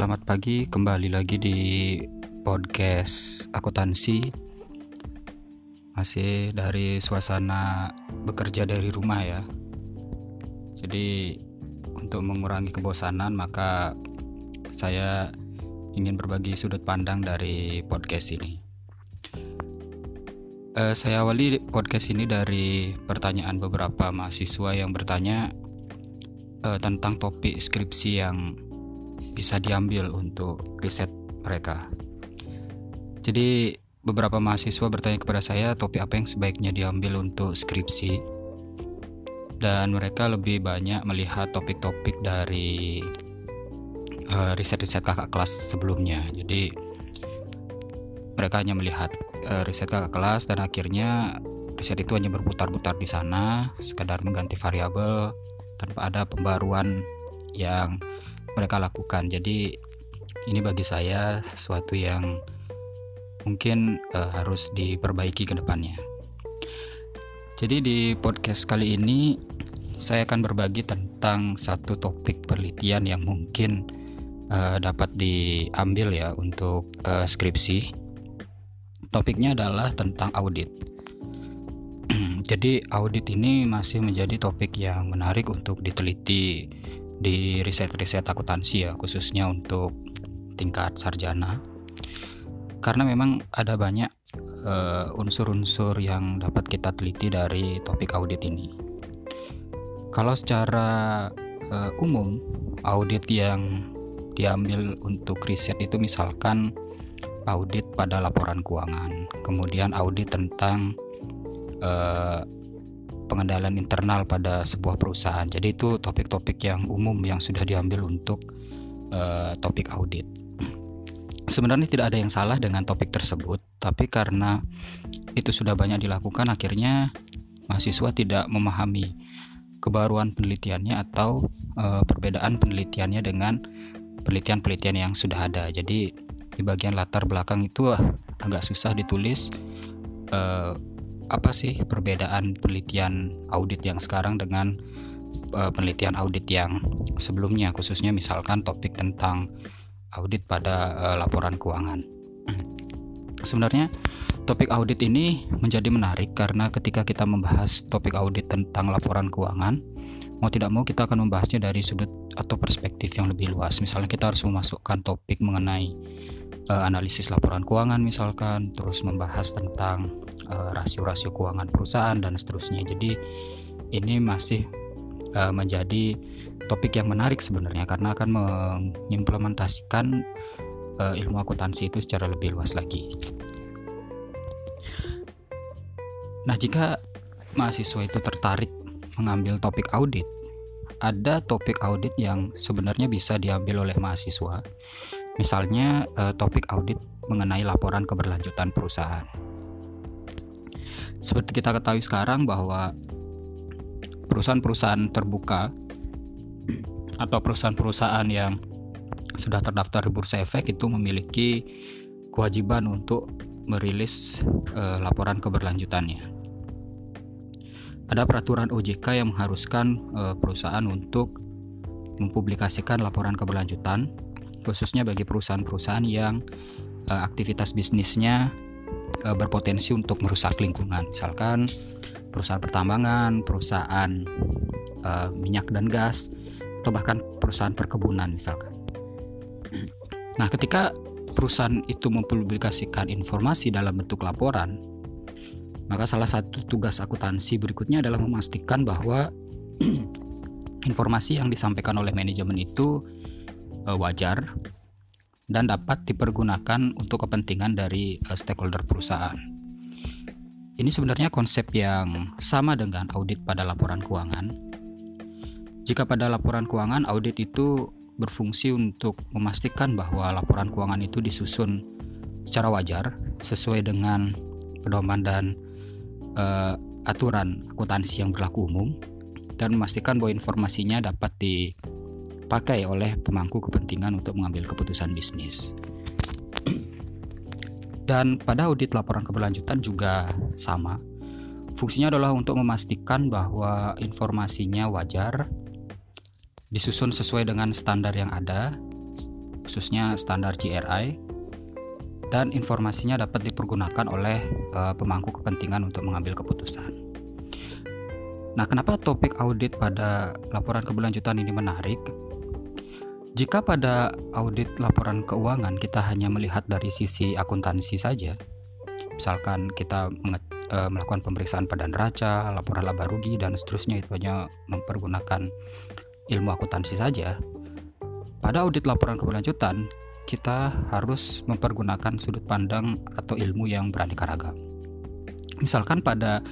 selamat pagi. Kembali lagi di podcast akuntansi. Masih dari suasana bekerja dari rumah ya. Jadi untuk mengurangi kebosanan maka saya ingin berbagi sudut pandang dari podcast ini. Uh, saya awali podcast ini dari pertanyaan beberapa mahasiswa yang bertanya uh, tentang topik skripsi yang bisa diambil untuk riset mereka. Jadi beberapa mahasiswa bertanya kepada saya topik apa yang sebaiknya diambil untuk skripsi dan mereka lebih banyak melihat topik-topik dari uh, riset-riset kakak kelas sebelumnya. Jadi mereka hanya melihat uh, riset kakak kelas dan akhirnya riset itu hanya berputar-putar di sana, sekadar mengganti variabel tanpa ada pembaruan yang mereka lakukan. Jadi ini bagi saya sesuatu yang mungkin uh, harus diperbaiki ke depannya. Jadi di podcast kali ini saya akan berbagi tentang satu topik penelitian yang mungkin uh, dapat diambil ya untuk uh, skripsi. Topiknya adalah tentang audit. Jadi audit ini masih menjadi topik yang menarik untuk diteliti di riset-riset akuntansi ya khususnya untuk tingkat sarjana karena memang ada banyak uh, unsur-unsur yang dapat kita teliti dari topik audit ini. Kalau secara uh, umum audit yang diambil untuk riset itu misalkan audit pada laporan keuangan, kemudian audit tentang uh, pengendalian internal pada sebuah perusahaan. Jadi itu topik-topik yang umum yang sudah diambil untuk uh, topik audit. Sebenarnya tidak ada yang salah dengan topik tersebut, tapi karena itu sudah banyak dilakukan, akhirnya mahasiswa tidak memahami kebaruan penelitiannya atau uh, perbedaan penelitiannya dengan penelitian-penelitian yang sudah ada. Jadi di bagian latar belakang itu agak susah ditulis. Uh, apa sih perbedaan penelitian audit yang sekarang dengan uh, penelitian audit yang sebelumnya khususnya misalkan topik tentang audit pada uh, laporan keuangan. Sebenarnya topik audit ini menjadi menarik karena ketika kita membahas topik audit tentang laporan keuangan, mau tidak mau kita akan membahasnya dari sudut atau perspektif yang lebih luas. Misalnya kita harus memasukkan topik mengenai uh, analisis laporan keuangan misalkan, terus membahas tentang rasio-rasio keuangan perusahaan dan seterusnya. Jadi ini masih uh, menjadi topik yang menarik sebenarnya karena akan mengimplementasikan uh, ilmu akuntansi itu secara lebih luas lagi. Nah, jika mahasiswa itu tertarik mengambil topik audit, ada topik audit yang sebenarnya bisa diambil oleh mahasiswa. Misalnya topik audit mengenai laporan keberlanjutan perusahaan. Seperti kita ketahui sekarang bahwa perusahaan-perusahaan terbuka atau perusahaan-perusahaan yang sudah terdaftar di Bursa Efek itu memiliki kewajiban untuk merilis eh, laporan keberlanjutannya. Ada peraturan OJK yang mengharuskan eh, perusahaan untuk mempublikasikan laporan keberlanjutan khususnya bagi perusahaan-perusahaan yang eh, aktivitas bisnisnya e, berpotensi untuk merusak lingkungan. Misalkan perusahaan pertambangan, perusahaan e, minyak dan gas, atau bahkan perusahaan perkebunan misalkan. Nah, ketika perusahaan itu mempublikasikan informasi dalam bentuk laporan, maka salah satu tugas akuntansi berikutnya adalah memastikan bahwa informasi yang disampaikan oleh manajemen itu e, wajar dan dapat dipergunakan untuk kepentingan dari uh, stakeholder perusahaan. Ini sebenarnya konsep yang sama dengan audit pada laporan keuangan. Jika pada laporan keuangan audit itu berfungsi untuk memastikan bahwa laporan keuangan itu disusun secara wajar sesuai dengan pedoman dan uh, aturan akuntansi yang berlaku umum dan memastikan bahwa informasinya dapat di dipakai oleh pemangku kepentingan untuk mengambil keputusan bisnis. Dan pada audit laporan keberlanjutan juga sama. Fungsinya adalah untuk memastikan bahwa informasinya wajar, disusun sesuai dengan standar yang ada, khususnya standar GRI dan informasinya dapat dipergunakan oleh uh, pemangku kepentingan untuk mengambil keputusan. Nah, kenapa topik audit pada laporan keberlanjutan ini menarik? Jika pada audit laporan keuangan kita hanya melihat dari sisi akuntansi saja, misalkan kita uh, melakukan pemeriksaan pada neraca, laporan laba rugi dan seterusnya itu hanya mempergunakan ilmu akuntansi saja. Pada audit laporan keberlanjutan, kita harus mempergunakan sudut pandang atau ilmu yang beraneka ragam. Misalkan pada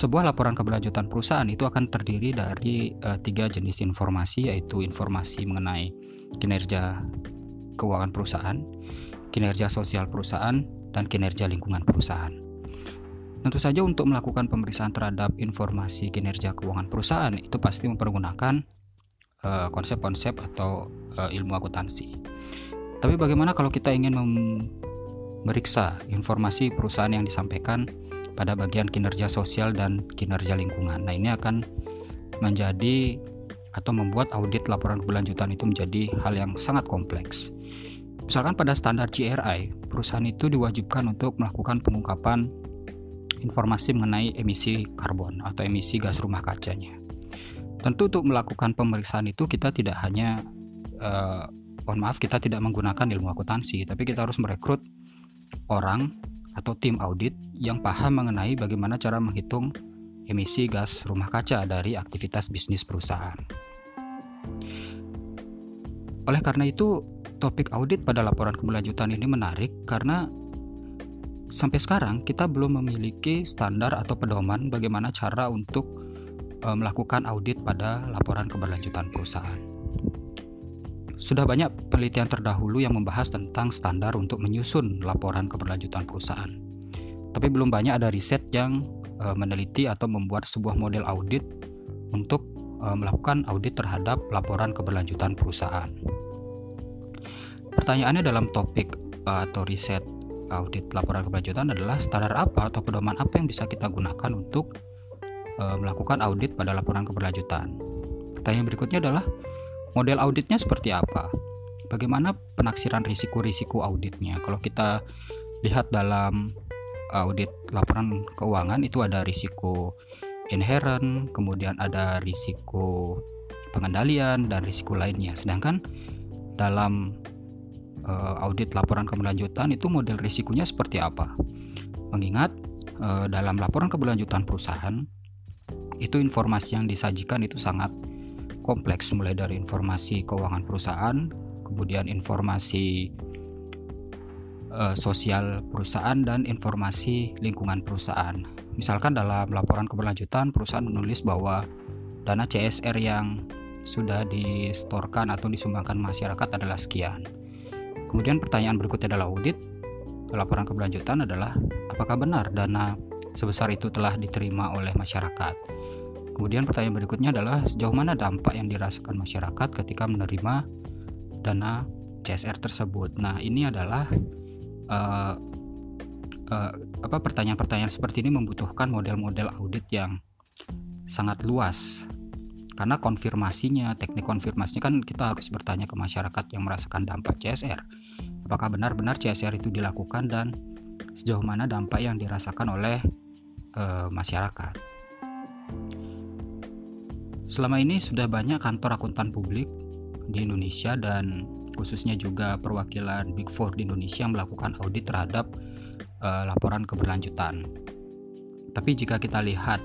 sebuah laporan keberlanjutan perusahaan itu akan terdiri dari uh, tiga jenis informasi yaitu informasi mengenai kinerja keuangan perusahaan, kinerja sosial perusahaan, dan kinerja lingkungan perusahaan. Tentu saja untuk melakukan pemeriksaan terhadap informasi kinerja keuangan perusahaan itu pasti mempergunakan eh, konsep-konsep uh, atau uh, ilmu akuntansi. Tapi bagaimana kalau kita ingin memeriksa informasi perusahaan yang disampaikan pada bagian kinerja sosial dan kinerja lingkungan? Nah, ini akan menjadi atau membuat audit laporan keberlanjutan itu menjadi hal yang sangat kompleks. Misalkan pada standar GRI, perusahaan itu diwajibkan untuk melakukan pengungkapan informasi mengenai emisi karbon atau emisi gas rumah kacanya. Tentu untuk melakukan pemeriksaan itu kita tidak hanya uh, mohon maaf kita tidak menggunakan ilmu akuntansi, tapi kita harus merekrut orang atau tim audit yang paham mengenai bagaimana cara menghitung emisi gas rumah kaca dari aktivitas bisnis perusahaan. Oleh karena itu, topik audit pada laporan keberlanjutan ini menarik karena sampai sekarang kita belum memiliki standar atau pedoman bagaimana cara untuk eh, melakukan audit pada laporan keberlanjutan perusahaan. Sudah banyak penelitian terdahulu yang membahas tentang standar untuk menyusun laporan keberlanjutan perusahaan. Tapi belum banyak ada riset yang e, meneliti atau membuat sebuah model audit untuk e, melakukan audit terhadap laporan keberlanjutan perusahaan. Pertanyaannya dalam topik e, atau riset audit laporan keberlanjutan adalah standar apa atau pedoman apa yang bisa kita gunakan untuk e, melakukan audit pada laporan keberlanjutan. Pertanyaan berikutnya adalah Model auditnya seperti apa? Bagaimana penaksiran risiko-risiko auditnya? Kalau kita lihat dalam audit laporan keuangan itu ada risiko inherent, kemudian ada risiko pengendalian dan risiko lainnya. Sedangkan dalam uh, audit laporan keberlanjutan itu model risikonya seperti apa? Mengingat uh, dalam laporan keberlanjutan perusahaan itu informasi yang disajikan itu sangat kompleks mulai dari informasi keuangan perusahaan, kemudian informasi uh, sosial perusahaan dan informasi lingkungan perusahaan. Misalkan dalam laporan keberlanjutan perusahaan menulis bahwa dana CSR yang sudah distorkan atau disumbangkan masyarakat adalah sekian. Kemudian pertanyaan berikutnya adalah audit. Laporan keberlanjutan adalah apakah benar dana sebesar itu telah diterima oleh masyarakat? Kemudian pertanyaan berikutnya adalah sejauh mana dampak yang dirasakan masyarakat ketika menerima dana CSR tersebut. Nah, ini adalah uh, uh, apa pertanyaan-pertanyaan seperti ini membutuhkan model-model audit yang sangat luas. Karena konfirmasinya, teknik konfirmasinya kan kita harus bertanya ke masyarakat yang merasakan dampak CSR. Apakah benar-benar CSR itu dilakukan dan sejauh mana dampak yang dirasakan oleh uh, masyarakat. Selama ini sudah banyak kantor akuntan publik di Indonesia dan khususnya juga perwakilan Big Four di Indonesia yang melakukan audit terhadap uh, laporan keberlanjutan. Tapi jika kita lihat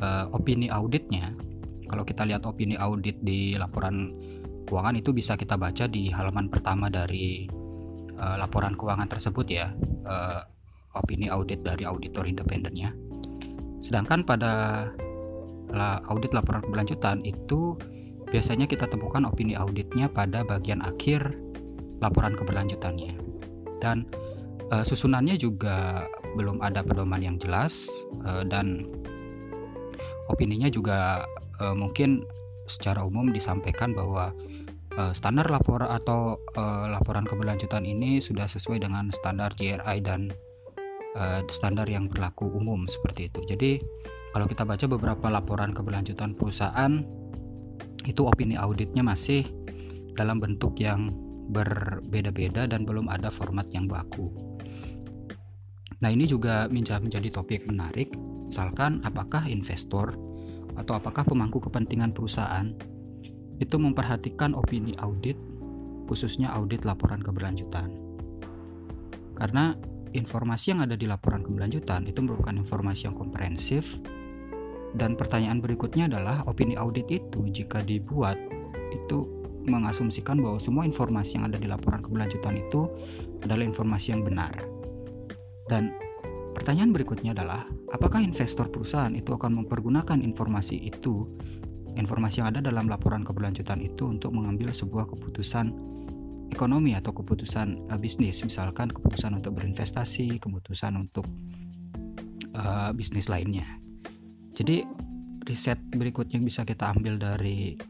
uh, opini auditnya, kalau kita lihat opini audit di laporan keuangan itu bisa kita baca di halaman pertama dari uh, laporan keuangan tersebut ya, uh, opini audit dari auditor independennya. Sedangkan pada audit laporan keberlanjutan itu biasanya kita temukan opini auditnya pada bagian akhir laporan keberlanjutannya. Dan e, susunannya juga belum ada pedoman yang jelas e, dan opininya juga e, mungkin secara umum disampaikan bahwa e, standar lapor atau e, laporan keberlanjutan ini sudah sesuai dengan standar GRI dan e, standar yang berlaku umum seperti itu. Jadi kalau kita baca beberapa laporan keberlanjutan perusahaan itu opini auditnya masih dalam bentuk yang berbeda-beda dan belum ada format yang baku. Nah, ini juga menjadi topik menarik, misalkan apakah investor atau apakah pemangku kepentingan perusahaan itu memperhatikan opini audit, khususnya audit laporan keberlanjutan. Karena informasi yang ada di laporan keberlanjutan itu merupakan informasi yang komprehensif dan pertanyaan berikutnya adalah opini audit itu jika dibuat itu mengasumsikan bahwa semua informasi yang ada di laporan keberlanjutan itu adalah informasi yang benar. Dan pertanyaan berikutnya adalah apakah investor perusahaan itu akan mempergunakan informasi itu informasi yang ada dalam laporan keberlanjutan itu untuk mengambil sebuah keputusan ekonomi atau keputusan uh, bisnis misalkan keputusan untuk berinvestasi keputusan untuk uh, bisnis lainnya jadi riset berikutnya yang bisa kita ambil dari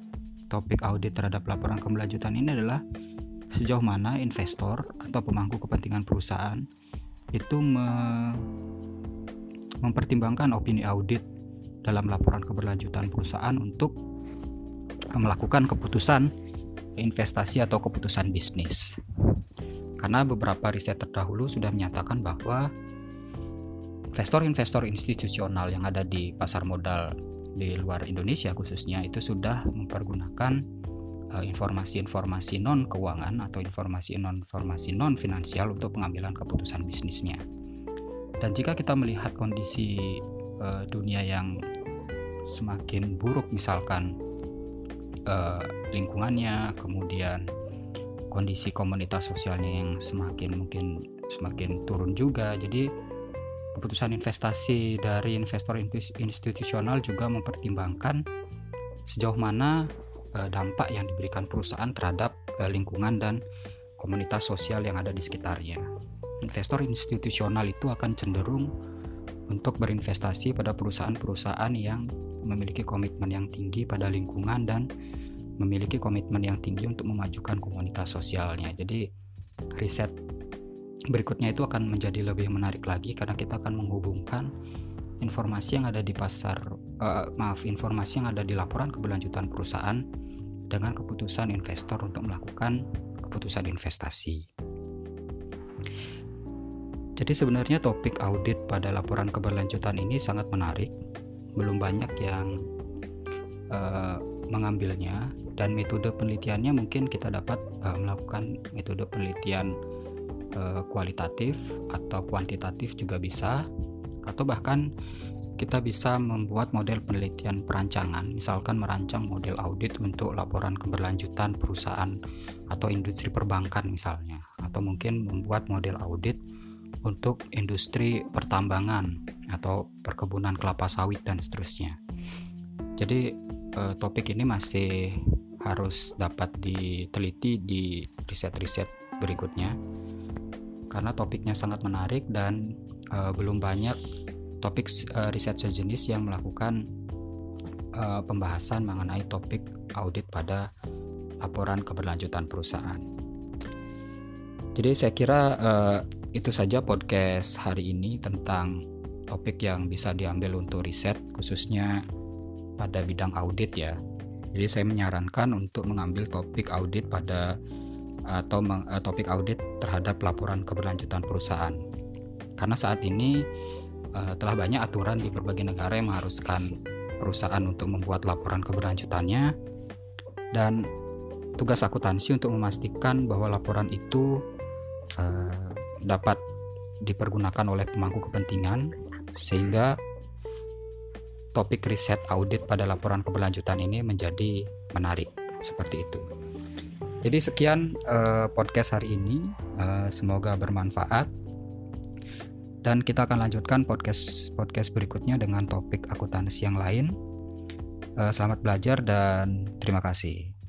topik audit terhadap laporan keberlanjutan ini adalah sejauh mana investor atau pemangku kepentingan perusahaan itu me mempertimbangkan opini audit dalam laporan keberlanjutan perusahaan untuk melakukan keputusan investasi atau keputusan bisnis. Karena beberapa riset terdahulu sudah menyatakan bahwa investor-investor institusional yang ada di pasar modal di luar Indonesia khususnya itu sudah mempergunakan eh, informasi-informasi non keuangan atau informasi non-informasi non finansial untuk pengambilan keputusan bisnisnya. Dan jika kita melihat kondisi uh, dunia yang semakin buruk misalkan uh, lingkungannya, kemudian kondisi komunitas sosialnya yang semakin mungkin semakin turun juga. Jadi keputusan investasi dari investor institusional juga mempertimbangkan sejauh mana uh, dampak yang diberikan perusahaan terhadap uh, lingkungan dan komunitas sosial yang ada di sekitarnya. Investor institusional itu akan cenderung untuk berinvestasi pada perusahaan-perusahaan yang memiliki komitmen yang tinggi pada lingkungan dan memiliki komitmen yang tinggi untuk memajukan komunitas sosialnya. Jadi riset berikutnya itu akan menjadi lebih menarik lagi karena kita akan menghubungkan informasi yang ada di pasar uh, maaf informasi yang ada di laporan keberlanjutan perusahaan dengan keputusan investor untuk melakukan keputusan investasi. Jadi sebenarnya topik audit pada laporan keberlanjutan ini sangat menarik. Belum banyak yang uh, mengambilnya dan metode penelitiannya mungkin kita dapat uh, melakukan metode penelitian uh, kualitatif atau kuantitatif juga bisa atau bahkan kita bisa membuat model penelitian perancangan misalkan merancang model audit untuk laporan keberlanjutan perusahaan atau industri perbankan misalnya atau mungkin membuat model audit untuk industri pertambangan atau perkebunan kelapa sawit dan seterusnya. Jadi eh, topik ini masih harus dapat diteliti di riset-riset berikutnya karena topiknya sangat menarik dan uh, belum banyak topik uh, riset sejenis yang melakukan uh, pembahasan mengenai topik audit pada laporan keberlanjutan perusahaan. Jadi saya kira uh, itu saja podcast hari ini tentang topik yang bisa diambil untuk riset khususnya pada bidang audit ya. Jadi saya menyarankan untuk mengambil topik audit pada atau uh, topik audit terhadap laporan keberlanjutan perusahaan. Karena saat ini uh, telah banyak aturan di berbagai negara yang mengharuskan perusahaan untuk membuat laporan keberlanjutannya dan tugas akuntansi untuk memastikan bahwa laporan itu uh, dapat dipergunakan oleh pemangku kepentingan sehingga topik riset audit pada laporan keberlanjutan ini menjadi menarik seperti itu. Jadi sekian uh, podcast hari ini, uh, semoga bermanfaat dan kita akan lanjutkan podcast podcast berikutnya dengan topik akuntansi yang lain. Uh, selamat belajar dan terima kasih.